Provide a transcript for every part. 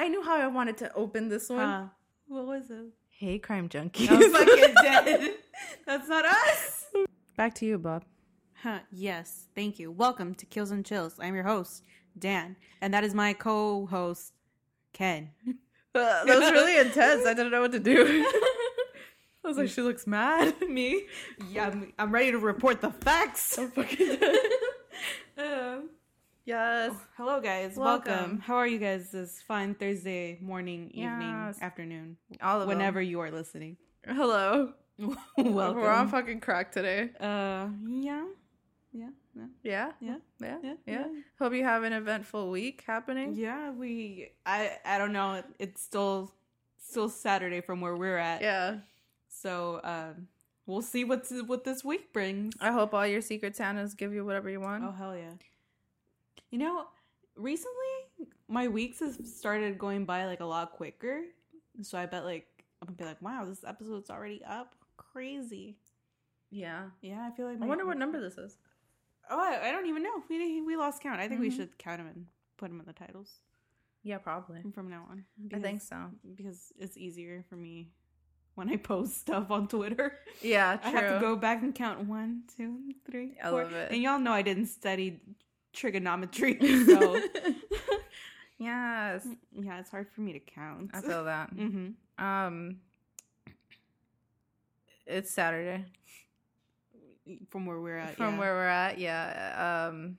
I knew how I wanted to open this one. Huh. What was it? Hey, crime junkies. I'm fucking dead. That's not us. Back to you, Bob. Huh. Yes. Thank you. Welcome to Kills and Chills. I'm your host, Dan, and that is my co-host, Ken. Uh, that was really intense. I didn't know what to do. I was like, she looks mad. At me? Yeah, I'm, I'm ready to report the facts. I'm fucking dead. Um, Yes. hello, guys. Welcome. Welcome. How are you guys this fine Thursday morning, evening, Yes. afternoon, All of whenever you are listening? Hello. Welcome. We're on fucking crack today. uh, yeah, yeah, yeah, Yeah. yeah. Yeah. Yeah, Yeah. yeah. Hope you have an eventful week happening. Yeah, we. I. I don't know. It's still, still Saturday from where we're at. Yeah. So, um, we'll see what's what this week brings. I hope all your secret Santas give you whatever you want. Oh hell yeah! You know, recently my weeks have started going by like a lot quicker. So I bet like I'm gonna be like, wow, this episode's already up. Crazy. Yeah. Yeah, I feel like. I wonder what number this is. Oh, I, I don't even know. We we lost count. I think we Mhm. should count them and put them in the titles Yeah, probably. from now on. I think so. because it's easier for me when I post stuff on Twitter. Yeah, true. I have to go back and count one, two, three, I four. love it. And y'all know I didn't study trigonometry, so yes. yeah, it's hard for me to count. I feel that. hmm Um it's Saturday. From where we're at, From yeah. where we're at, yeah. Um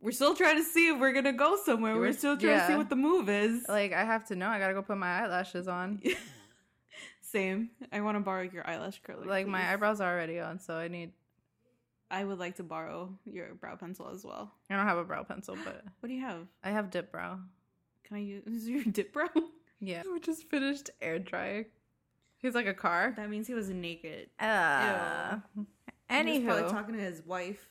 we're still trying to see if we're gonna go somewhere. We're, We're- still trying to see what the move is. like I have to know. I gotta go put my eyelashes on. Same. I want to borrow your eyelash curler. like my eyebrows are already on, so I need I would like to borrow your brow pencil as well. I don't have a brow pencil, but What do you have? I have dip brow. Can I use your dip brow? Yeah. We just finished air drying. He's like a car. That means he was naked. Uh, He was probably anywho, talking to his wife.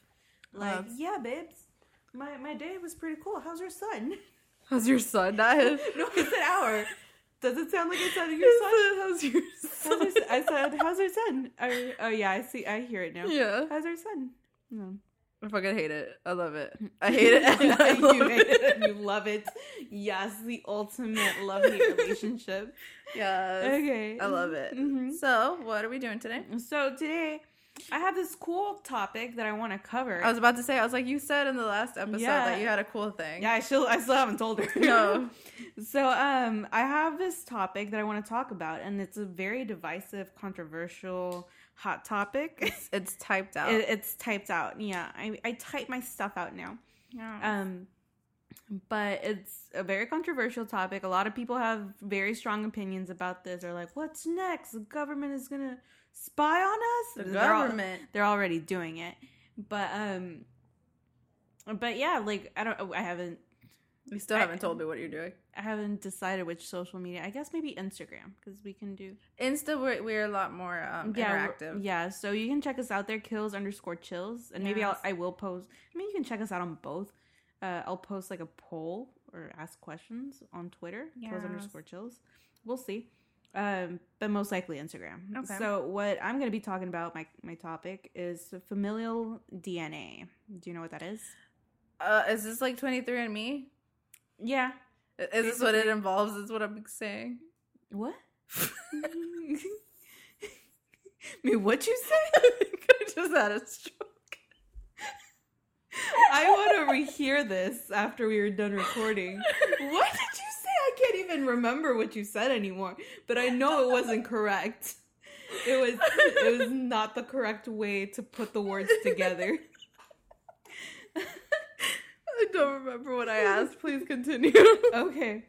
Like, yeah, babes, my my day was pretty cool. How's your son? how's your son? Not his. no, it's an our. Does it sound like I said your son? How's your How's son? your son? I said, how's your son? Oh, oh yeah, I see. I hear it now. Yeah. How's your son? No. I fucking hate it. I love it. I hate it. I love you hate it. it you love it. Yes, the ultimate love hate relationship. Yes. Okay, I love it. Mhm. So, what are we doing today? So today, I have this cool topic that I want to cover. I was about to say, I was like, you said in the last episode Yeah. that you had a cool thing. Yeah, I still I still haven't told her. No. so um I have this topic that I want to talk about and it's a very divisive, controversial, hot topic. It's, it's typed out. It, it's typed out. Yeah. I I type my stuff out now. yeah. Um but it's a very controversial topic. A lot of people have very strong opinions about this. They're like, "What's next? The government is going to spy on us?" the They're government. they're already doing it. But um but yeah, like I don't I haven't you still haven't told me what you're doing. I haven't decided which social media. I guess maybe Instagram because we can do Insta, we're, we're a lot more um, yeah interactive. Yeah, so you can check us out there, kills underscore chills, and maybe I'll I will post. I mean, you can check us out on both. Uh, I'll post like a poll or ask questions on Twitter, kills underscore chills. We'll see, um, but most likely Instagram. Okay. So what I'm going to be talking about my my topic is familial DNA. Do you know what that is? Uh, is this like 23andMe? Yeah. Is this what it involves? Is what I'm saying. What? I mean, what you say? I just had a stroke. I want to rehear this after we were done recording. What did you say? I can't even remember what you said anymore. But I know it wasn't correct. It was it was not the correct way to put the words together. I don't remember what I asked. Please continue. Okay.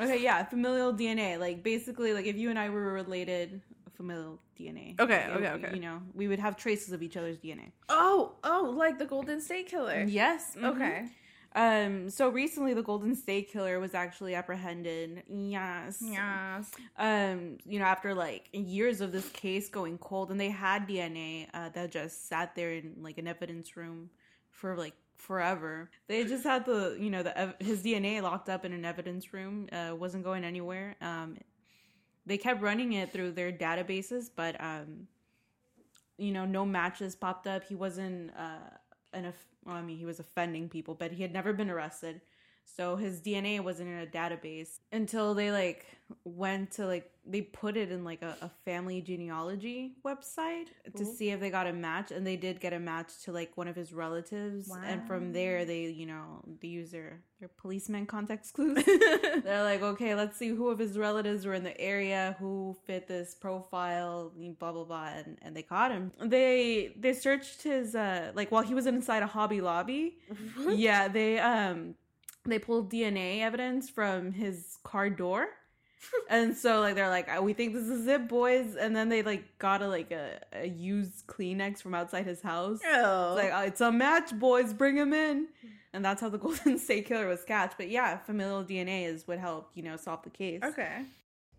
Okay, yeah, familial DNA. Like basically like if you and I were related, familial DNA. Okay, okay, okay. You know, we would have traces of each other's DNA. Oh, oh, like the Golden State Killer. Yes. mhm. Okay. Um so recently the Golden State Killer was actually apprehended. Yes. Yes. um you know after like years of this case going cold and they had dna uh, that just sat there in like an evidence room for like forever they just had the you know the ev- his dna locked up in an evidence room uh, wasn't going anywhere um they kept running it through their databases but um you know no matches popped up he wasn't uh an. Well, I mean he was offending people but he had never been arrested So his DNA wasn't in a database until they like went to like they put it in like a, a family genealogy website to see if they got a match and they did get a match to like one of his relatives and from there they you know they use their their policeman context clues. They're like okay let's see who of his relatives were in the area who fit this profile blah blah blah and, and they caught him. They they searched his uh like while he was inside a hobby lobby. Yeah they um they pulled dna evidence from his car door. And so like they're like we think this is it boys. And then they like got a like a, a used kleenex from outside his house. Oh. it's like "Oh, it's a match boys. Bring him in. And that's how the golden state killer was catched. But yeah familial dna is what helped you know solve the case. Okay.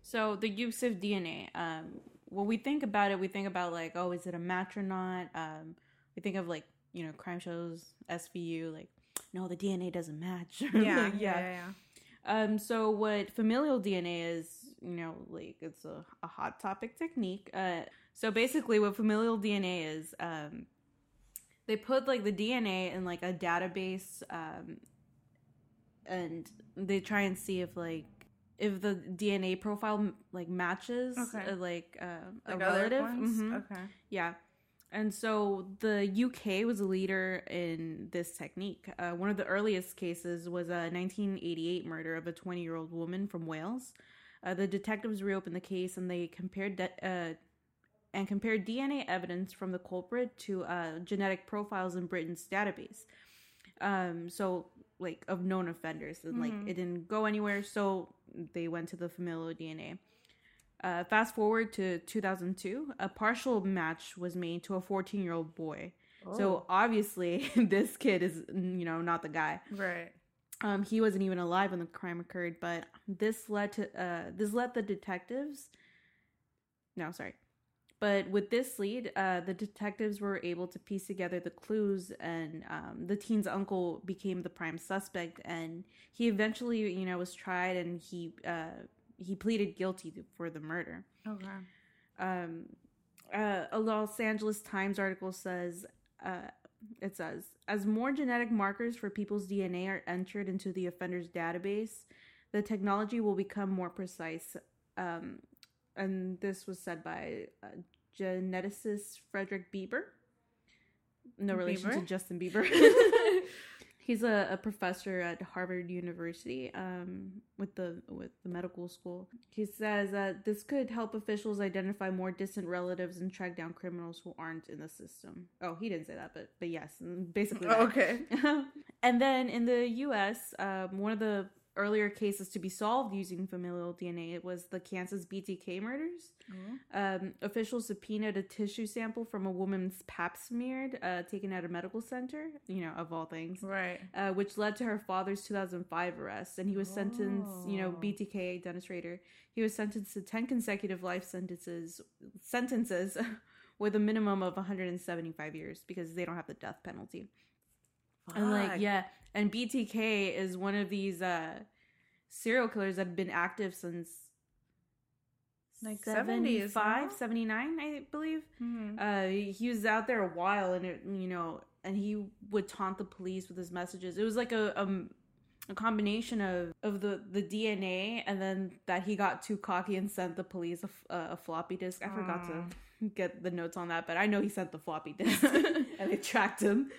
so the use of DNA, um, when we think about it, we think about like, oh, is it a match or not? Um, we think of like, you know, crime shows, SVU, like, no, the DNA doesn't match. Yeah, Like, yeah, yeah. Um, so what familial DNA is, you know, like it's a, a hot topic technique. Uh, so basically, what familial DNA is, um, they put like the DNA in like a database, um, and they try and see if like if the DNA profile like matches Okay. uh, like um, Like a relative. Mhm. Okay. Yeah. And so the UK was a leader in this technique. Uh, one of the earliest cases was a 1988 murder of a 20 year old woman from Wales. Uh, the detectives reopened the case and they compared de- uh, and compared DNA evidence from the culprit to uh, genetic profiles in Britain's database. Um, so like of known offenders, and like Mhm. it didn't go anywhere, so they went to the familial DNA. Uh, fast forward to 2002, a partial match was made to a 14 year old boy. Oh. So obviously, this kid is, you know, not the guy. right. Um, he wasn't even alive when the crime occurred, but this led to uh, this led the detectives. No, sorry, but with this lead, uh, the detectives were able to piece together the clues, and um, the teen's uncle became the prime suspect, and he eventually, you know, was tried, and he uh, he pleaded guilty for the murder Okay. um, uh, a Los Angeles Times article says uh, it says as more genetic markers for people's DNA are entered into the offender's database, the technology will become more precise. Um, and this was said by uh, geneticist Frederick Bieber. No relation to Justin Bieber. He's a, a professor at Harvard University um, with the with the medical school. He says that this could help officials identify more distant relatives and track down criminals who aren't in the system. Oh, he didn't say that, but but yes, basically. that. Okay. and then in the U.S., um, one of the earlier cases to be solved using familial DNA It was the Kansas BTK murders. Um, officials subpoenaed a tissue sample from a woman's pap smeared uh, taken at a medical center, you know, of all things, Right. uh, which led to her father's 2005 arrest. And he was sentenced, you know, Oh. BTK Dennis Rader. He was sentenced to 10 consecutive life sentences, sentences with a minimum of 175 years because they don't have the death penalty. And like, yeah, and BTK is one of these uh serial killers that have been active since Like 70s, 75, no? 79, I believe. Mhm. Uh, he was out there a while, and it, you know, and he would taunt the police with his messages. It was like a um, a combination of of the the DNA, and then that he got too cocky and sent the police a, a floppy disk. I forgot to get the notes on that, but I know he sent the floppy disk, and they tracked him.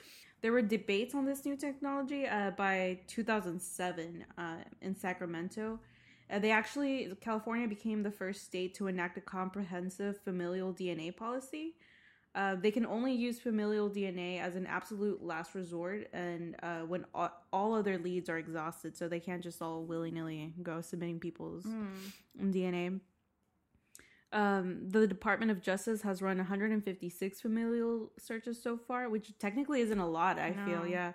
There were debates on this new technology uh, by 2007 uh, in Sacramento. Uh, they actually, California became the first state to enact a comprehensive familial DNA policy. Uh, they can only use familial DNA as an absolute last resort and uh, when all, all other leads are exhausted. So they can't just all willy nilly go submitting people's Mm. DNA. Um, the Department of Justice has run 156 familial searches so far, which technically isn't a lot, I No. feel, yeah.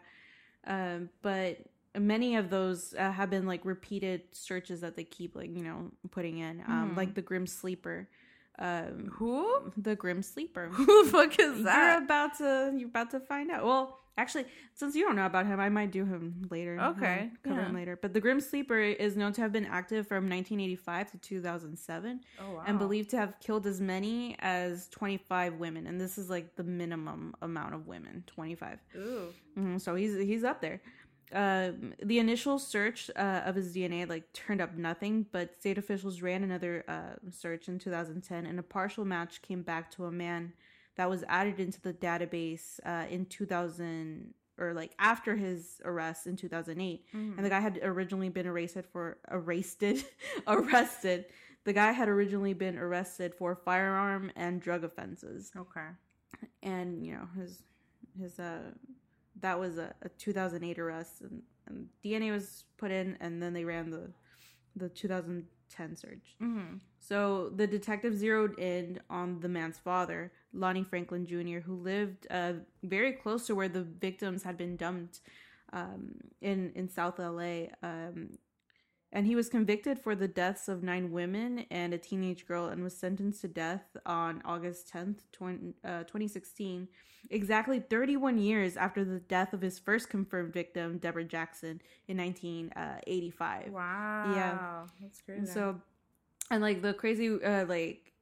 Um, but many of those uh, have been like repeated searches that they keep like, you know, putting in, um, Hmm. like the Grim Sleeper. Um, Who? the Grim Sleeper. Who the fuck is that? You're about to you're about to find out. Well, actually, since you don't know about him, I might do him later. Okay, I'll cover him later. But the Grim Sleeper is known to have been active from 1985 to 2007, Oh wow. and believed to have killed as many as 25 women. And this is like the minimum amount of women, 25. Ooh. Mhm, so he's he's up there. Um, the initial search uh, of his DNA like turned up nothing, but state officials ran another uh, search in 2010, and a partial match came back to a man that was added into the database uh, in 2000 or like after his arrest in 2008 Mm-hmm. and the guy had originally been arrested for arrested arrested the guy had originally been arrested for firearm and drug offenses Okay. and you know his his uh that was a, a 2008 arrest and, and dna was put in and then they ran the the 2010 search Mm-hmm. so the detective zeroed in on the man's father, Lonnie Franklin Jr., who lived uh, very close to where the victims had been dumped um, in in South LA. Um, and he was convicted for the deaths of nine women and a teenage girl, and was sentenced to death on August tenth, 20, uh, 2016, exactly 31 years after the death of his first confirmed victim, Deborah Jackson, in 1985. Wow. Yeah. That's crazy. And So, and like the crazy uh, like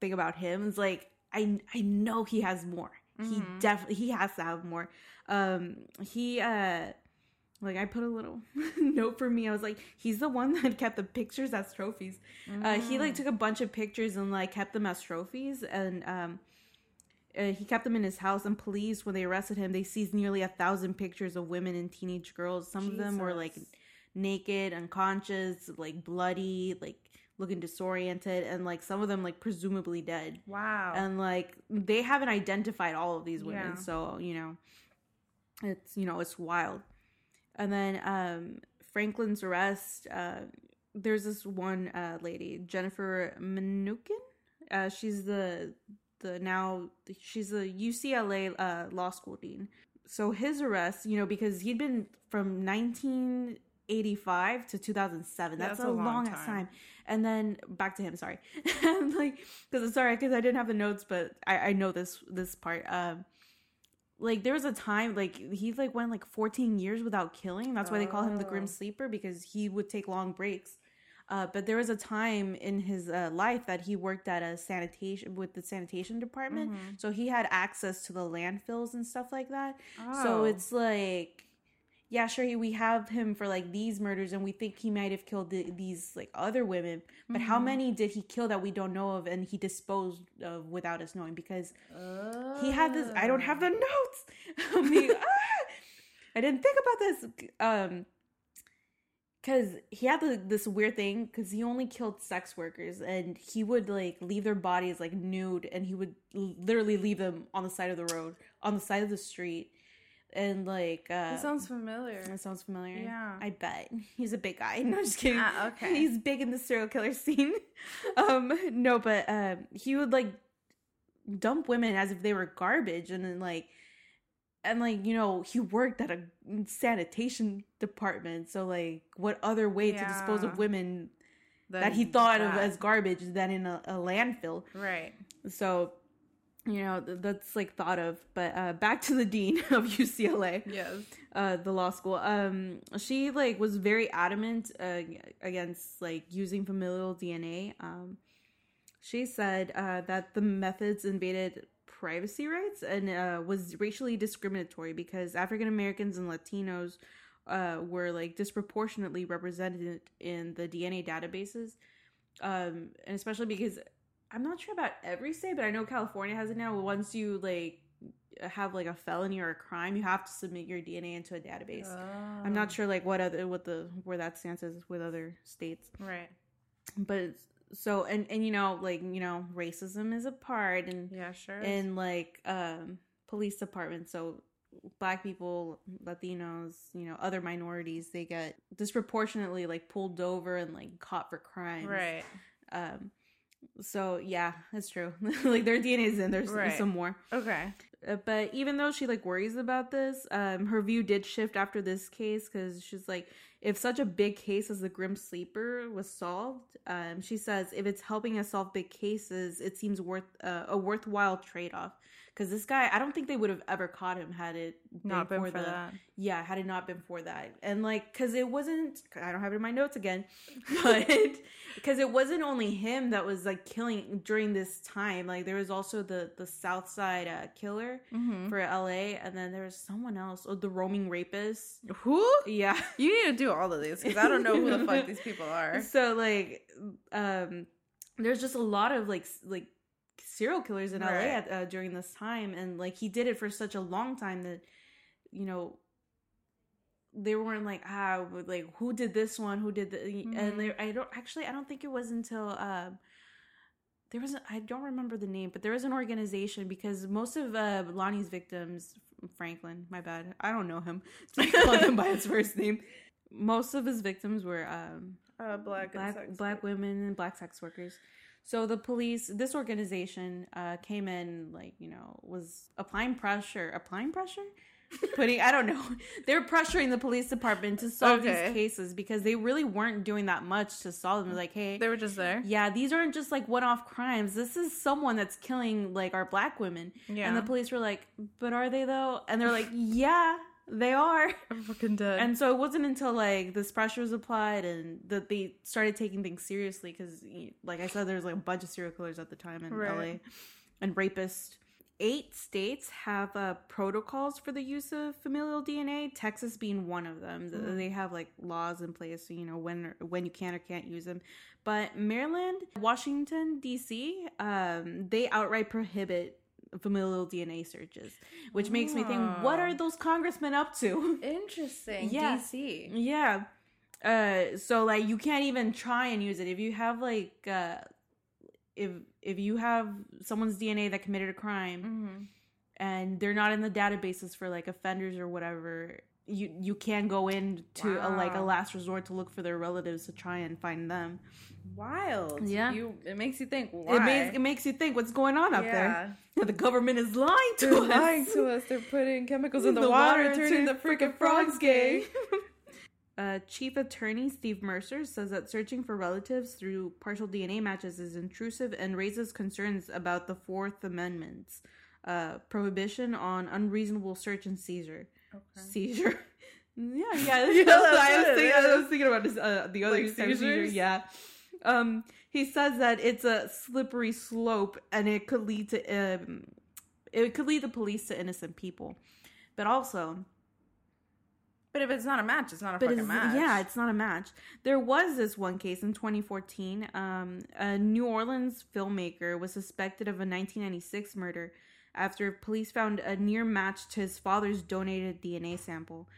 thing about him is like I I know he has more. He Mhm. definitely he has to have more. Um, he uh. Like I put a little note for me. I was like, he's the one that kept the pictures as trophies. Uh, he Mm. like took a bunch of pictures and like kept them as trophies, and um, uh, he kept them in his house. And police, when they arrested him, they seized nearly a thousand pictures of women and teenage girls. Some of them were like naked, unconscious, like bloody, like looking disoriented, and like some of them like presumably dead. wow. And like they haven't identified all of these women, Yeah. so you know, it's you know it's wild. And then um Franklin's arrest. Uh, there's this one uh, lady, Jennifer Mnookin. Uh, she's the the now she's a UCLA uh, law school dean. So his arrest, you know, because he'd been from 1985 to 2007. That's, That's a, a long long, time. time. And then back to him. Sorry, like because sorry because I didn't have the notes, but I, I know this this part. Um, like there was a time like he like went like 14 years without killing. That's why they call him the Grim Oh. Sleeper because he would take long breaks. Uh, but there was a time in his uh, life that he worked at a sanitation with the sanitation department, Mhm. so he had access to the landfills and stuff like that. Oh. So it's like, yeah, sure, he, we have him for like these murders, and we think he might have killed the, these like other women. But how Mhm. many did he kill that we don't know of, and he disposed of without us knowing? Because he had this. I don't have the notes. I mean, ah! I didn't think about this. Um, because he had the, this weird thing because he only killed sex workers and he would like leave their bodies like nude and he would literally leave them on the side of the road on the side of the street and like uh That sounds familiar. that sounds familiar. Yeah. i bet. He's a big guy. No just kidding. Ah, okay. he's big in the serial killer scene. Um no but um he would like dump women as if they were garbage and then like and like you know he worked at a sanitation department. So like what other way to dispose of women that he thought of as garbage than in a, a landfill? Right. so you know th- that's like thought of but uh back to the dean of ucla Yes. uh the law school. Um she like was very adamant uh, against like using familial dna um she said uh that the methods invaded privacy rights and uh was racially discriminatory because african americans and latinos uh were like disproportionately represented in the dna databases. Um and especially because i'm not sure about every state but i know california has it now once you like have like a felony or a crime you have to submit your dna into a database i'm not Oh. sure like what other what the where that stands is with other states Right. but so and and you know like you know racism is a part and Yeah, sure. in like um police departments so black people latinos you know other minorities they get disproportionately like pulled over and like caught for crimes right. um so yeah that's true like their dna is in there's Right. some more Okay. uh, but even though she like worries about this um her view did shift after this case because she's like if such a big case as the grim sleeper was solved um she says if it's helping us solve big cases it seems worth uh, a worthwhile trade-off because this guy, I don't think they would have ever caught him had it Not been for the, that. Yeah, had it not been for that, and like, because it wasn't. I don't have it in my notes again, but because it wasn't only him that was like killing during this time. Like there was also the the South Side uh, killer Mm-hmm. for L.A., and then there was someone else, oh, the roaming rapist. Who? Yeah. You need to do all of these because I don't know who the fuck these people are. So like, um, there's just a lot of like like serial killers in LA at, uh, during this time, and like he did it for such a long time that you know they weren't like ah like who did this one who did the Mhm. and they I don't actually I don't think it was until um there was a, I don't remember the name but there was an organization because most of uh, Lonnie's victims Franklin my bad I don't know him so I call him by his first name most of his victims were um Uh, black, black sex black women and black sex workers. So the police, this organization, uh, came in like you know was applying pressure, applying pressure, putting I don't know. They're pressuring the police department to solve Okay. these cases because they really weren't doing that much to solve them. Like, hey, They were just there. yeah, these aren't just like one-off crimes. This is someone that's killing like our black women. Yeah. And the police were like, but are they though? And they're like, yeah, they are. I'm fucking dead. And so it wasn't until like this pressure was applied and that they started taking things seriously because, like I said, there's like a bunch of serial killers at the time in Right. LA and rapists. Eight states have uh, protocols for the use of familial DNA. Texas being one of them. Th- Mhm. They have like laws in place, you know when or, when you can or can't use them. But Maryland, Washington D.C., um, they outright prohibit familial DNA searches, which makes me think, what are those congressmen up to? Interesting. Yeah. DC. Yeah. Uh so like you can't even try and use it. If you have like uh if if you have someone's DNA that committed a crime Mm-hmm. and they're not in the databases for like offenders or whatever, you you can go in to a, like a last resort to look for their relatives to try and find them. Wild. Yeah. You. It makes you think. Why? It makes it makes you think what's going on up there. Yeah. The government is lying to They're us. lying to us. They're putting chemicals in the, water, turning the freaking frogs gay. Uh, Chief Attorney Steve Mercer says that searching for relatives through partial DNA matches is intrusive and raises concerns about the Fourth Amendment's uh, prohibition on unreasonable search and seizure. Seizure. Yeah, yeah. Yeah, I, was thinking, I was thinking about this, uh, the other Like use seizure. seizures? Yeah. Um, he says that it's a slippery slope and it could lead to um, it could lead the police to innocent people, but also But if it's not a match, it's not a fucking match. yeah, it's not a match. There was this one case in 2014. Um, a New Orleans filmmaker was suspected of a 1996 murder after police found a near match to his father's donated DNA sample.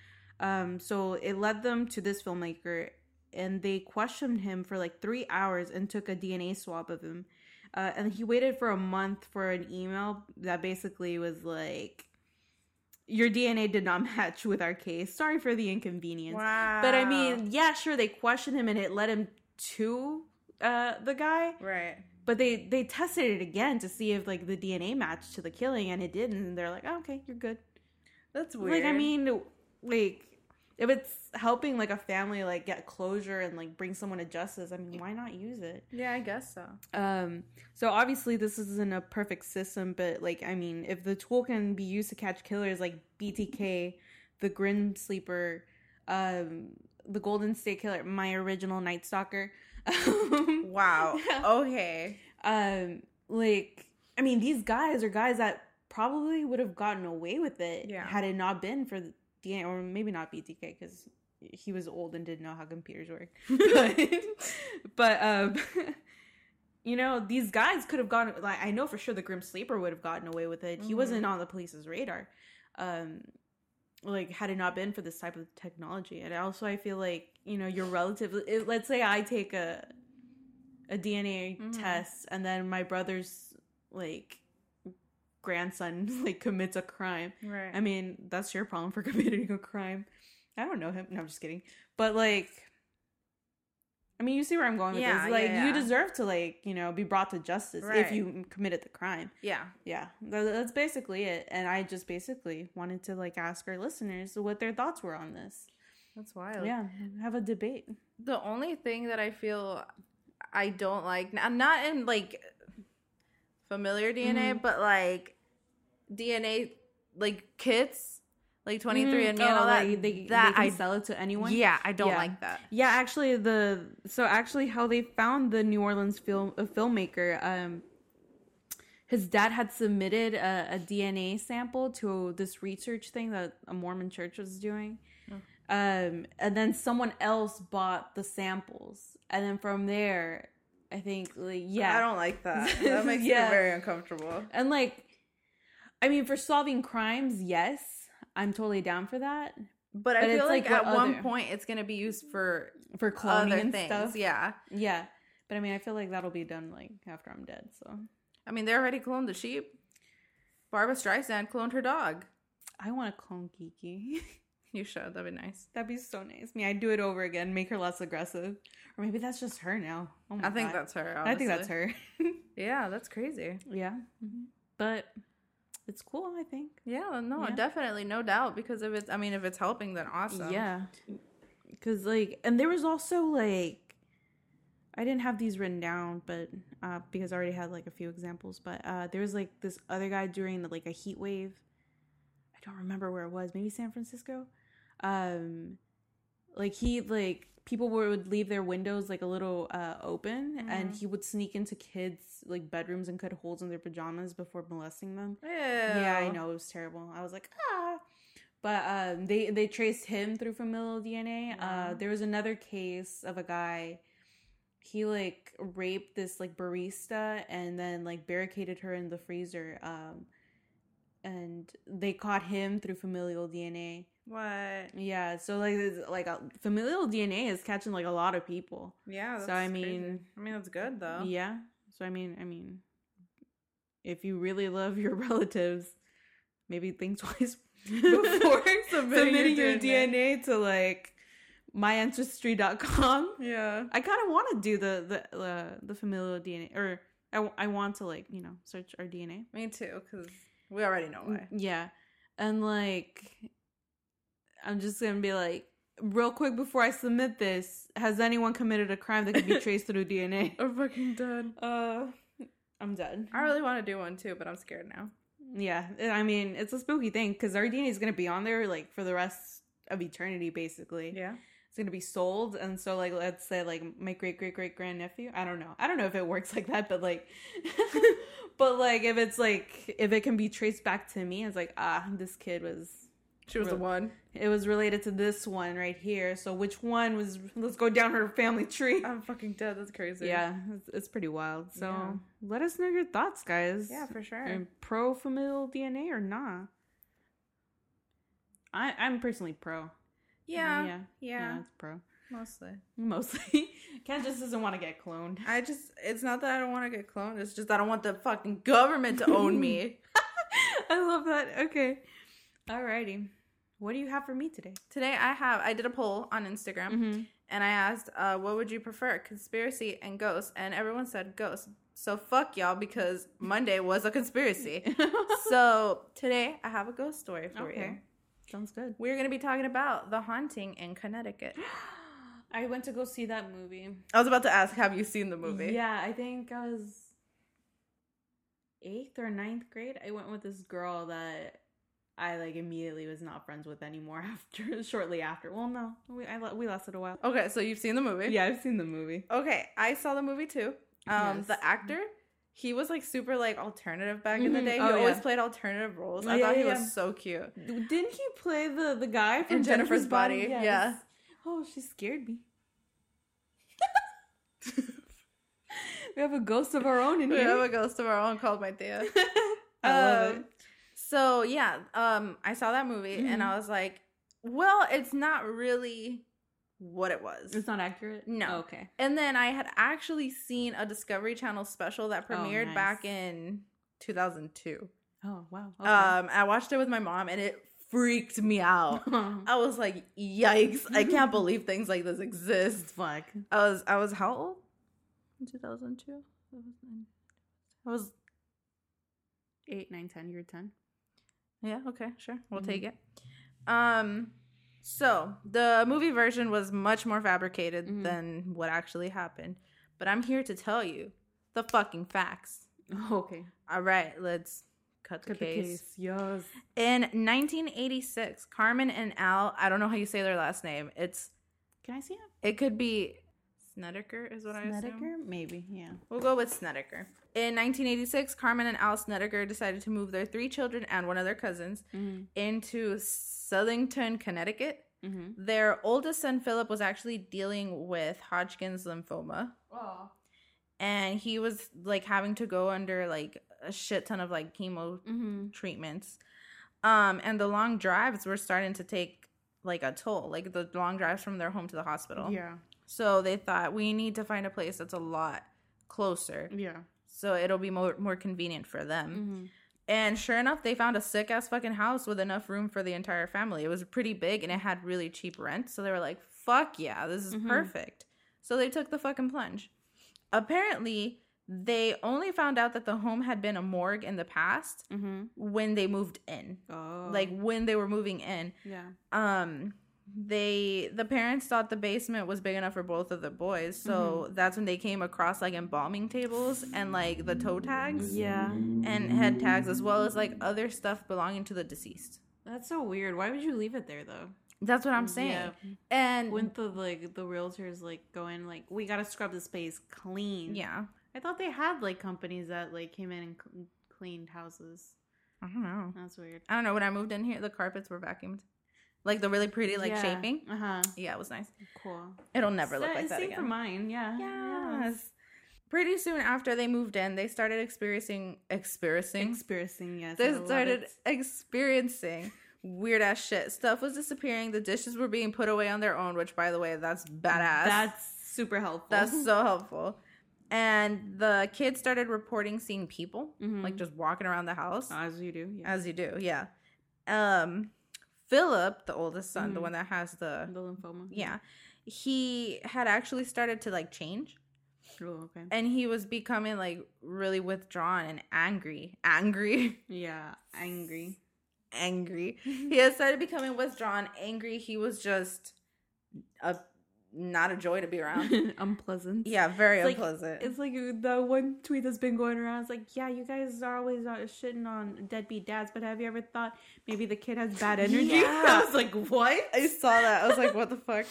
Um, so it led them to this filmmaker, and they questioned him for like three hours and took a DNA swab of him. Uh, and he waited for a month for an email that basically was like, "Your DNA did not match with our case. Sorry for the inconvenience." Wow. But I mean, yeah, sure, they questioned him and it led him to uh, the guy. right. But they they tested it again to see if like the DNA matched to the killing, and it didn't. And they're like, oh, okay, you're good. That's weird. Like, I mean, like if it's helping like a family like get closure and like bring someone to justice, I mean, why not use it? yeah, I guess so. Um, so obviously this isn't a perfect system, but like I mean, if the tool can be used to catch killers like BTK, the Grim Sleeper, um, the Golden State Killer, my original Night Stalker, Wow. Okay. um, like I mean, these guys are guys that probably would have gotten away with it Yeah. had it not been for the DNA, or maybe not BTK because he was old and didn't know how computers work. but, but um, you know, these guys could have gotten like I know for sure the Grim Sleeper would have gotten away with it. He Mhm. wasn't on the police's radar. Um, like had it not been for this type of technology, and also I feel like you know your relative. It, let's say I take a a DNA Mhm. test, and then my brother's like grandson like commits a crime. Right. I mean, that's your problem for committing a crime. I don't know him. No, I'm just kidding. But like, I mean, you see where I'm going with Yeah, this. Like, yeah, you deserve to like, you know, be brought to justice if you committed the crime. yeah. Yeah, that's basically it. And I just basically wanted to like ask our listeners what their thoughts were on this. That's wild. Yeah, have a debate. The only thing that I feel I don't like, I'm not in like familiar DNA, Mhm. but like DNA like kits, like 23 Mm, and me and all oh, that. like, they, that they can I sell it to anyone. yeah, I don't Yeah. like that. Yeah, actually, the so actually how they found the New Orleans film a filmmaker. Um, his dad had submitted a, a DNA sample to this research thing that a Mormon church was doing, um, and then someone else bought the samples, and then from there, I think like yeah, I don't like that. That makes Yeah. me very uncomfortable. and like, I mean, for solving crimes, yes, I'm totally down for that. But I feel like, like at one other- point it's gonna be used for For cloning other and things. stuff, Yeah. yeah. But I mean, I feel like that'll be done like after I'm dead. So I mean, they already cloned the sheep. Barbra Streisand cloned her dog. I want to clone Kiki. You should. That'd be nice. That'd be so nice. Me, I'd do it over again, make her less aggressive, or maybe that's just her now. Oh my I think that's her. I think that's her. Yeah, that's crazy. yeah, mm-hmm. but it's cool. I think. Yeah, no, Yeah. definitely, no doubt. Because if it's, I mean, if it's helping, then awesome. Yeah, because like, and there was also like, I didn't have these written down, but uh, because I already had like a few examples. But uh, there was like this other guy during the, like a heat wave. I don't remember where it was. Maybe San Francisco. Um, like he like people would leave their windows like a little uh open, and Mhm. he would sneak into kids like bedrooms and cut holes in their pajamas before molesting them. Ew. Yeah, I know it was terrible. I was like, ah. But um, they they traced him through familial DNA. Uh, there was another case of a guy. He like raped this like barista and then like barricaded her in the freezer. Um, and they caught him through familial DNA. What? Yeah, so like like familial DNA is catching like a lot of people. Yeah. That's So, I crazy. mean- I mean, that's good though. Yeah. So I mean, I mean, if you really love your relatives, maybe think twice before Submitting submitting, your your, DNA. to like myancestry.com. Yeah. I kind of want to do the the uh, the familial DNA, or I, I want to like you know search our DNA. Me too, because we already know why. Yeah, and like I'm just gonna be like. Real quick before I submit this, has anyone committed a crime that can be traced through DNA? I'm fucking done. Uh, I'm done. I really want to do one too, but I'm scared now. Yeah, I mean it's a spooky thing because our DNA is gonna be on there like for the rest of eternity, basically. Yeah. It's gonna be sold, and so like let's say like my great great great grand nephew. I don't know. I don't know if it works like that, but like, but like if it's like if it can be traced back to me, it's like ah, this kid was. She was the one. It was related to this one right here. So which one was? Let's go down her family tree. I'm fucking dead. That's crazy. Yeah, it's, it's pretty wild. So Yeah. let us know your thoughts, guys. Yeah, for sure. Pro familial DNA or not? I I'm personally pro. Yeah. yeah, Yeah. it's pro. Mostly. Mostly, Ken just doesn't want to get cloned. I just, it's not that I don't want to get cloned. It's just I don't want the fucking government to own me. I love that. Okay, alrighty. What do you have for me today? Today I have, I did a poll on Instagram Mm-hmm. and I asked, uh, what would you prefer, conspiracy and ghosts? And everyone said ghosts. So fuck y'all because Monday was a conspiracy. so today I have a ghost story for you. sounds good. We're going to be talking about the haunting in Connecticut. I went to go see that movie. I was about to ask, have you seen the movie? Yeah, I think I was eighth or ninth grade. I went with this girl that I like immediately was not friends with anymore after shortly after. Well, no, we I, we lasted a while. Okay, so you've seen the movie. Yeah, I've seen the movie. Okay, I saw the movie too. Um, Yes. the actor, he was like super like alternative back in the Mhm. day. He Oh, always yeah. played alternative roles. I yeah, thought he yeah, was so cute. Didn't he play the the guy from In Jennifer's Body, Yes. yeah. Oh, she scared me. we have a ghost of our own in We here. have a ghost of our own called my Thea. I love Um, it. So yeah, um, I saw that movie and Mhm. I was like, well, it's not really what it was. It's not accurate. No. Oh, okay. And then I had actually seen a Discovery Channel special that Oh, premiered nice. back in 2002. Oh wow. Okay. Um, I watched it with my mom and it freaked me out. I was like, yikes, I can't believe things like this exist. Fuck. I was I was how old? In 2002? I was Eight, nine, ten. You're ten. Yeah, okay, sure. We'll Mhm. take it. Um so the movie version was much more fabricated Mhm. than what actually happened. But I'm here to tell you the fucking facts. Okay. All right, let's cut the Cut the case. case. Yes. In 1986, Carmen and Al, I don't know how you say their last name. It's Can I see it? it could be Snedeker is what I assume. Snedeker? Maybe. Yeah. We'll go with Snedeker. In 1986, Carmen and Al Snedeker decided to move their three children and one of their cousins Mm-hmm. into Southington, Connecticut. Mm-hmm. Their oldest son Philip was actually dealing with Hodgkin's lymphoma, Oh. and he was like having to go under like a shit ton of like chemo Mm-hmm. treatments. Um, and the long drives were starting to take like a toll, like the long drives from their home to the hospital. Yeah. So they thought we need to find a place that's a lot closer, Yeah. so it'll be more more convenient for them. Mm-hmm. And sure enough, they found a sick ass fucking house with enough room for the entire family. It was pretty big and it had really cheap rent. So they were like, fuck yeah, this is Mhm. perfect. So they took the fucking plunge. Apparently, they only found out that the home had been a morgue in the past Mm-hmm. when they moved in. Oh. Like when they were moving in. Yeah. Um they the parents thought the basement was big enough for both of the boys. So mm-hmm. that's when they came across like embalming tables and like the toe tags Yeah. and head tags as well as like other stuff belonging to the deceased. That's so weird. Why would you leave it there though? That's what I'm saying. Yeah. And Wouldn't the like the realtors like going like we gotta scrub the space clean? yeah, I thought they had like companies that like came in and cleaned houses. I don't know. That's weird. I don't know. When I moved in here, the carpets were vacuumed, like the really pretty like shaping. Uh huh. Yeah, it was nice. Cool. It'll never look like that Same for mine. Yeah. Yes. Pretty soon after they moved in, they started experiencing experiencing. Experiencing. Yes. I they love started experiencing weird ass shit. Stuff was disappearing. The dishes were being put away on their own, which, by the way, that's badass. That's super helpful. That's so helpful. And the kids started reporting seeing people, Mhm. like just walking around the house, as you do. Yeah. as you do. Yeah. Um, Philip, the oldest son, the Mhm. one that has the the lymphoma. yeah, he had actually started to like change, Oh, okay. and he was becoming like really withdrawn and angry, angry, Yeah. Angry. angry. he had started becoming withdrawn, angry. He was just a not a joy to be around. Unpleasant. yeah, very It's like- unpleasant. It's like the one tweet that's been going around. It's like, yeah, you guys are always uh, shitting on deadbeat dads, but have you ever thought maybe the kid has bad energy? Yeah. I was like, what? I saw that. I was like, what the fuck?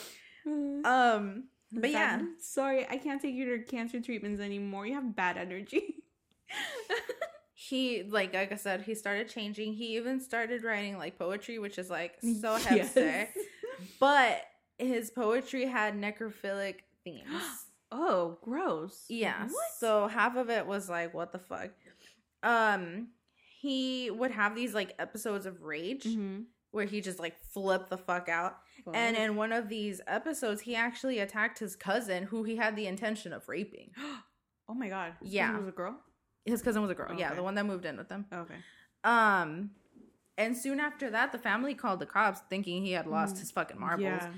Um, but yeah. sorry, I can't take you to cancer treatments anymore. You have bad energy. he like like I said, he started changing. He even started writing like poetry, which is like so Yes. hipster. But his poetry had necrophilic themes. Oh, gross. yeah. What? So half of it was like, what the fuck? Um, he would have these like episodes of rage Mhm. where he just like flipped the fuck out. And in one of these episodes, he actually attacked his cousin, who he had the intention of raping. oh my god. His Yeah. was a girl. His cousin was a girl, yeah, Okay. the one that moved in with them. Okay. Um, and soon after that, the family called the cops, thinking he had lost Mm. his fucking marbles. Yeah.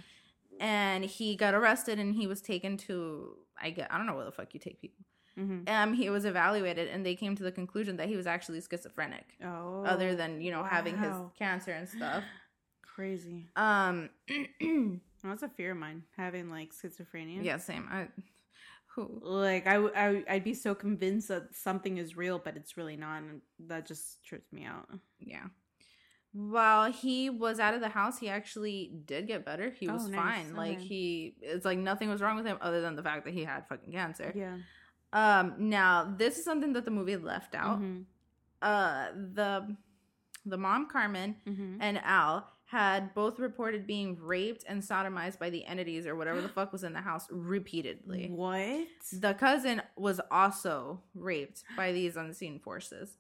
And he got arrested, and he was taken to I get I don't know where the fuck you take people. Mm-hmm. Um, he was evaluated, and they came to the conclusion that he was actually schizophrenic, Oh. other than you know having his cancer and stuff. Crazy. Um, Oh, that's a fear of mine, having like schizophrenia. yeah, same. I who Like i'd be so convinced that something is real, but it's really not. And that just trips me out. yeah. While he was out of the house, he actually did get better. He Oh, was nice. fine. Like he, it's like nothing was wrong with him other than the fact that he had fucking cancer. Yeah. Um, now this is something that the movie left out. Mm-hmm. Uh, the the mom Carmen Mm-hmm. and Al had both reported being raped and sodomized by the entities or whatever the fuck was in the house repeatedly. What? The cousin was also raped by these unseen forces.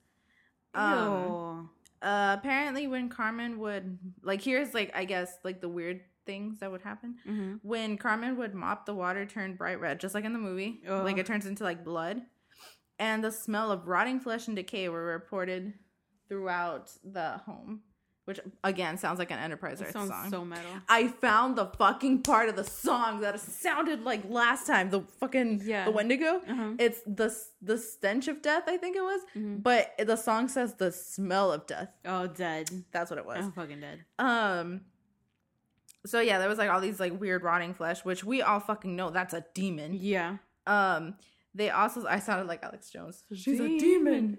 Um, Ew. Uh, apparently, when Carmen would like, here's like I guess like the weird things that would happen mm-hmm. when Carmen would mop, the water turned bright red, just like in the movie. Like it turns into like blood, and the smell of rotting flesh and decay were reported throughout the home, which again sounds like an Enterprise Earth sounds song. so metal. I found the fucking part of the song that sounded like last time. The fucking Yeah. the Wendigo. Uh-huh. It's the the stench of death. I think it was, Mhm. but the song says the smell of death. Oh, dead. That's what it was. I'm fucking dead. Um. So yeah, there was like all these like weird rotting flesh, which we all fucking know that's a demon. Yeah. Um. They also I sounded like Alex Jones. She's a Demon.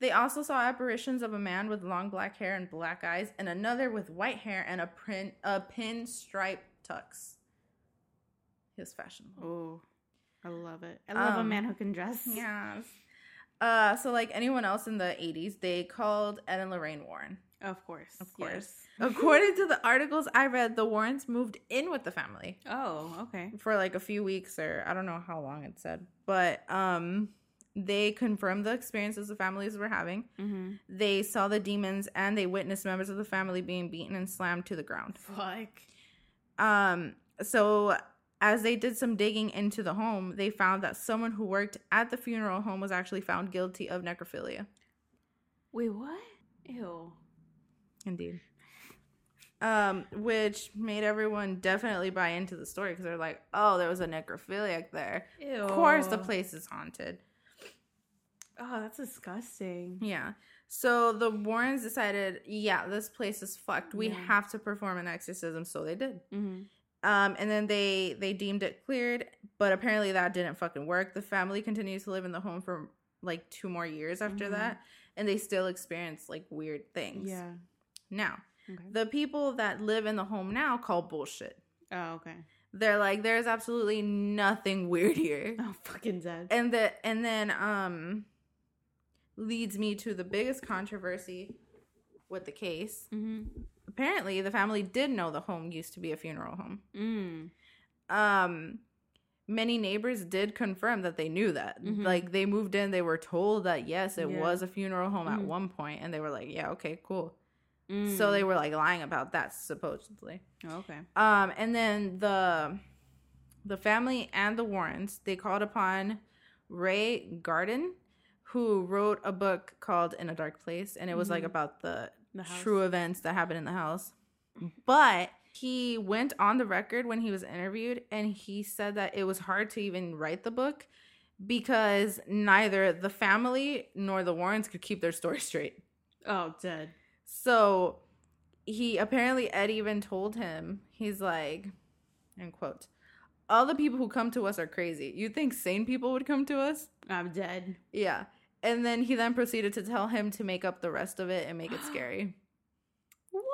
They also saw apparitions of a man with long black hair and black eyes, and another with white hair and a print a pinstripe tux. He was fashionable. Oh, I love it. I love a Um, man who can dress. Yes. Uh, so like anyone else in the '80s, they called Ed and Lorraine Warren. Of course. Of course. Yes. According to the articles I read, the Warrens moved in with the family Oh, okay. for like a few weeks or I don't know how long it said, but um, they confirmed the experiences the families were having. Mm-hmm. They saw the demons and they witnessed members of the family being beaten and slammed to the ground. Fuck. Um, so as they did some digging into the home, they found that someone who worked at the funeral home was actually found guilty of necrophilia. Wait, what? Ew. Indeed. Um, which made everyone definitely buy into the story because they're like, "Oh, there was a necrophiliac there. Ew. Of course, the place is haunted." Oh, that's disgusting. Yeah. So the Warrens decided, "Yeah, this place is fucked. We Yeah. have to perform an exorcism." So they did. Mm-hmm. Um, and then they they deemed it cleared, but apparently that didn't fucking work. The family continued to live in the home for like two more years after Mhm. that, and they still experience like weird things. Yeah. Now, Okay. the people that live in the home now call bullshit. Oh, okay. They're like, there's absolutely nothing weird here. Oh, fucking dead. And the and then um leads me to the biggest controversy with the case. Mm-hmm. Apparently, the family did know the home used to be a funeral home. Mm. um many neighbors did confirm that they knew that Mhm. like they moved in they were told that yes it Yeah. was a funeral home at Mhm. one point and they were like yeah okay cool Mm. so they were like lying about that supposedly okay. um and then the the family and the warrens they called upon Ray Garton who wrote a book called in a dark place and it was like Mhm. about the The true events that happened in the house. But he went on the record when he was interviewed and he said that it was hard to even write the book because neither the family nor the Warrens could keep their story straight. Oh, dead. So he apparently Ed even told him, he's like, end quote, all the people who come to us are crazy. You think sane people would come to us? I'm dead. Yeah. And then he then proceeded to tell him to make up the rest of it and make it scary. What?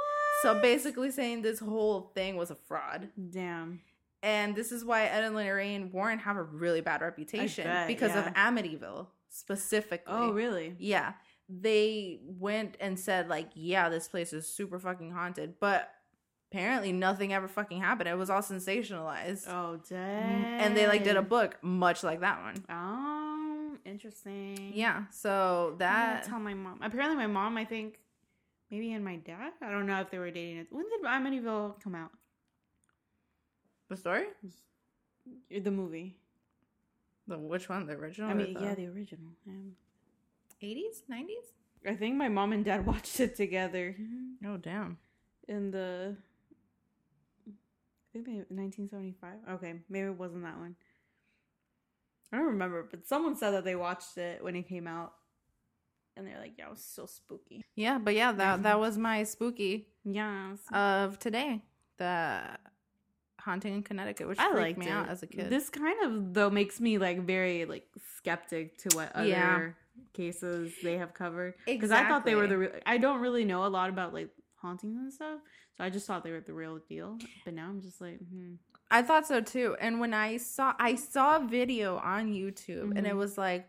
So basically saying this whole thing was a fraud. Damn. And this is why Ed and Lorraine Warren have a really bad reputation bet, because of. Amityville specifically. Oh, really? Yeah. They went and said like, yeah, this place is super fucking haunted, but apparently nothing ever fucking happened. It was all sensationalized. Oh, dead. And they like did a book much like that one. Oh, interesting. Yeah. So that tell my mom. Apparently, my mom. I think maybe and my dad. I don't know if they were dating. It. When did Amityville come out? the story? The movie. The which one? The original? I mean, the yeah, the original. Um, 80s, 90s? I think my mom and dad watched it together Oh damn. in the. I think they 1975. Okay, maybe it wasn't that one. I don't remember, but someone said that they watched it when it came out, and they're like, "Yeah, it was so spooky." Yeah, but yeah, that that was my spooky Yes, of today. The haunting in Connecticut, which I freaked liked me it. out as a kid. This kind of though makes me like very like skeptic to what other Yeah. cases they have covered because I thought they were the. Exactly. Re- I don't really know a lot about like hauntings and stuff, so I just thought they were the real deal. But now I'm just like, hmm. I thought so too. And when I saw I saw a video on YouTube and it Mhm. was like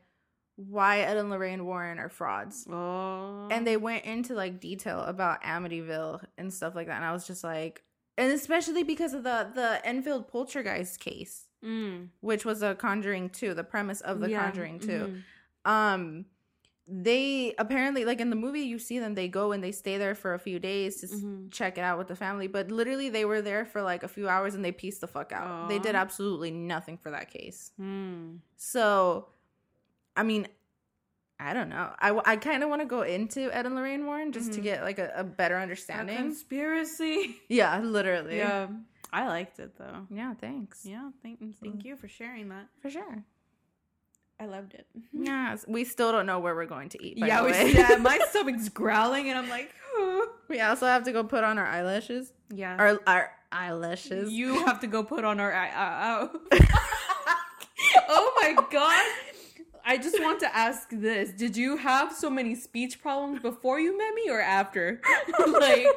why Ed and Lorraine Warren are frauds. oh, And they went into like detail about Amityville and stuff like that. And I was just like and especially because of the the Enfield poltergeist case, Mm. which was a Conjuring 2, the premise of the Yeah, Conjuring 2. mhm. um they apparently like in the movie you see them they go and they stay there for a few days to s Mhm. check it out with the family but literally they were there for like a few hours and they pieced the fuck out they did absolutely nothing for that case Hmm. so i mean i don't know i, I kind of want to go into ed and lorraine warren just to Mhm. get like a, a better A understanding conspiracy. yeah literally yeah, I liked it though. yeah thanks Yeah, thank thank you for sharing that. for sure I loved it. yes we still don't know where we're going to eat by yeah, the we, yeah, my stomach's growling, and I'm like, we also have to go put on our eyelashes yeah. our our eyelashes. You have to go put on our. Uh, uh, oh my god! I just want to ask this: Did you have so many speech problems before you met me, or after? like,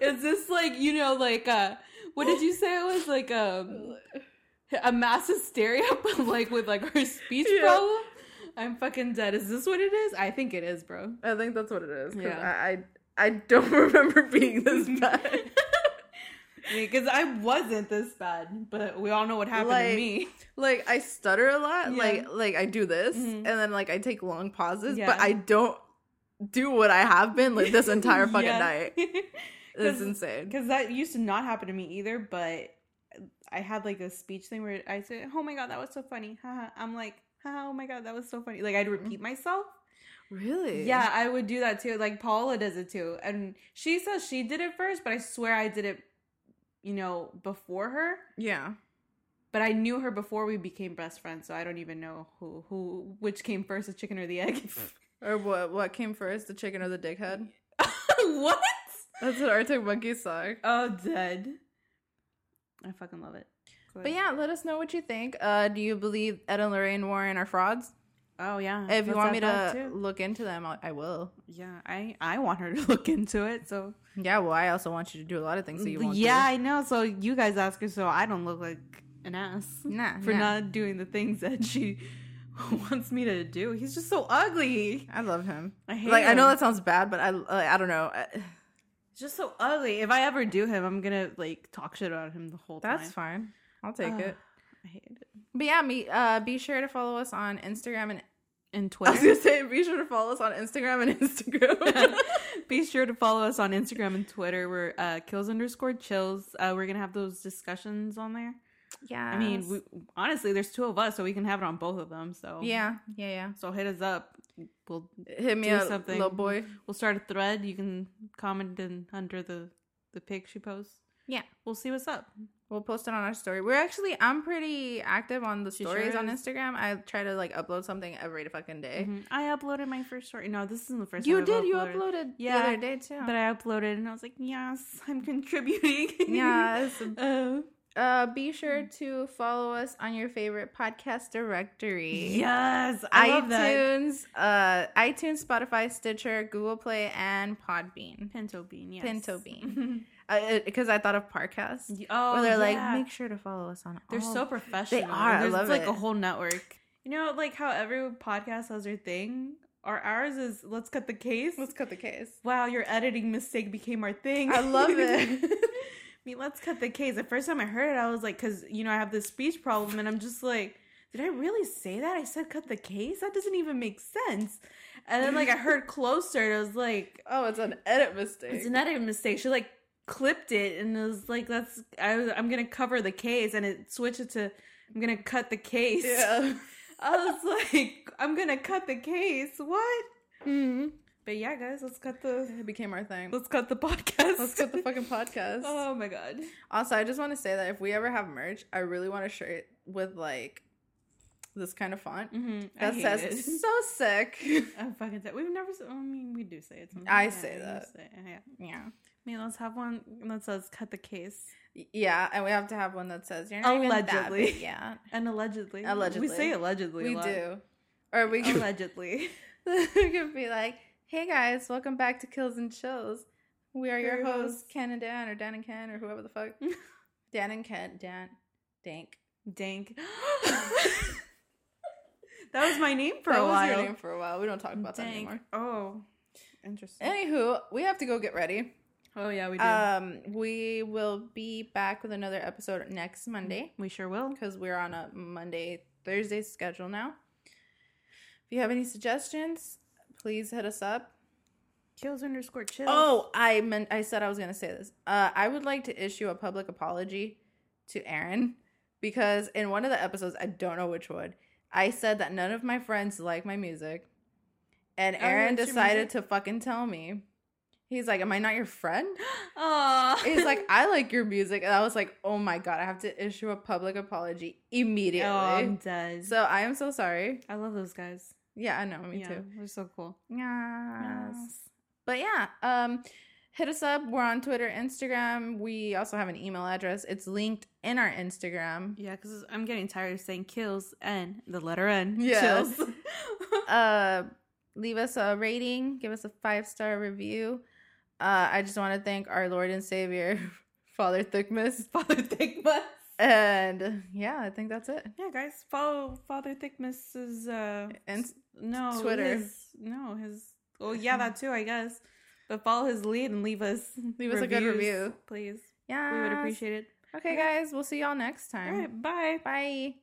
is this like you know, like uh, what did you say it was like um, a mass hysteria, but like with like her speech Yeah. problem? I'm fucking dead. Is this what it is? I think it is, bro. I think that's what it is. Yeah. I, I I don't remember being this bad. Because I wasn't this bad, but we all know what happened Like, to me. like I stutter a lot. Yeah. Like like I do this Mhm. and then like I take long pauses, Yeah. but I don't do what I have been like this entire fucking night. It's insane. Because that used to not happen to me either, but I had like a speech thing where I said, "Oh my god, that was so funny!" Haha. I'm like, "Oh my god, that was so funny!" Like I'd repeat mm. myself. Really? Yeah, I would do that too. Like Paula does it too, and she says she did it first, but I swear I did it, you know, before her. Yeah. But I knew her before we became best friends, so I don't even know who who which came first, the chicken or the egg. Or what what came first, the chicken or the dickhead? what? That's what Arctic Monkey song. Oh, dead. I fucking love it. But yeah, let us know what you think. Uh, do you believe Ed and Lorraine Warren are frauds? Oh yeah. If you Let's want me to look into them, I'll, I will. Yeah, I I want her to look into it. So Yeah, well, I also want you to do a lot of things that you want. yeah, to. I know. So you guys ask her, so I don't look like an ass nah, for nah. not doing the things that she wants me to do. He's just so ugly. I love him. I hate. Like I know that sounds bad, but I like, I don't know. I- He's just so ugly. If I ever do him, I'm gonna like talk shit about him the whole time. That's fine. I'll take Ugh, it. I hate it. But yeah, me. Uh, be sure to follow us on Instagram and And I was Twitter. gonna say be sure to follow us on Instagram and Instagram. Be sure to follow us on Instagram and Twitter. We're uh, kills underscore chills. Uh, we're gonna have those discussions on there. yeah. I mean, we, honestly, there's two of us, so we can have it on both of them. So yeah, yeah, yeah. so hit us up. We'll Hit me up, something. little boy. we'll start a thread. You can comment in under the the pic she posts. Yeah. We'll see what's up. We'll post it on our story. We're actually I'm pretty active on the She stories sure on. Instagram. I try to like upload something every fucking day. Mhm. I uploaded my first story. No, this isn't the first. You did. You uploaded. uploaded Yeah, the other day too. But I uploaded and I was like, yes, I'm contributing. yes. Uh, Uh, be sure to follow us on your favorite podcast directory. yes. I love that. iTunes, uh, iTunes, Spotify, Stitcher, Google Play, and Podbean. Pinto bean. Yes. Pinto bean. Because I thought of Parcast, oh, where they're yeah. like, make sure to follow us on. They're so professional. They are. I There's love like it. a whole network. You know, like how every podcast has their thing. Or ours is let's cut the case. Let's cut the case. wow, your editing mistake became our thing. I love it. I mean, let's cut the case. The first time I heard it, I was like, because you know I have this speech problem, and I'm just like, did I really say that? I said cut the case. That doesn't even make sense. And then like I heard closer, and I was like, Oh, it's an edit mistake. it's an editing mistake. She like clipped it, and it was like, that's I was, I'm gonna cover the case, and it switched it to I'm gonna cut the case. yeah. I was like, I'm gonna cut the case. What? mm But yeah, guys, let's cut the It became our thing. let's cut the podcast. Let's cut the fucking podcast. oh my god. Also, I just want to say that if we ever have merch, I really want a shirt with like this kind of font Mm-hmm. that says it. "so sick." I'm fucking dead. We've never. I mean, we do say it. Sometimes. I Yeah, say that. say yeah. yeah, I mean, let's have one that says "cut the case" yeah, and we have to have one that says "You're not even that Allegedly. yet." and allegedly. Allegedly. We say allegedly. a We lot. do, or we could, Allegedly. we could be like, "Hey guys, welcome back to Kills and Chills. We are your Your hosts, hosts. Ken and Dan, or Dan and Ken, or whoever the fuck, Dan and Ken, Dan, Dank." Dank. that was my name for that a was while. your name for a while. We don't talk about that anymore. Oh, interesting. Anywho, we have to go get ready. oh yeah, we do. Um, we will be back with another episode next Monday we sure will. because we're on a Monday Thursday schedule now. If you have any suggestions, please hit us up. Chills underscore chill. Oh, I meant I said I was gonna say this. Uh, I would like to issue a public apology to Aaron because in one of the episodes, I don't know which one, I said that none of my friends like my music, and Oh, Aaron decided to fucking tell me. He's like, "Am I not your friend?" Aw. He's like, I like your music. And I was like, oh my God, I have to issue a public apology immediately. Oh, I'm dead. so I am so sorry. I love those guys. Yeah, I know, me yeah, too. We're so cool. Yes. But yeah, um, hit us up. We're on Twitter, Instagram. We also have an email address. It's linked in our Instagram. Yeah, because I'm getting tired of saying kills and the letter N. Yes. Uh, leave us a rating, give us a five star review. Uh, I just want to thank our Lord and Savior, Father Thickmas. Father Thickmas. And yeah, I think that's it. Yeah, guys, follow Father Thickness's uh And no Twitter. his- no, his well, yeah, that too, I guess. But follow his lead and leave us Leave us a good review. please. yeah, We would appreciate it. Okay, guys, we'll see y'all next time. right, bye. Bye.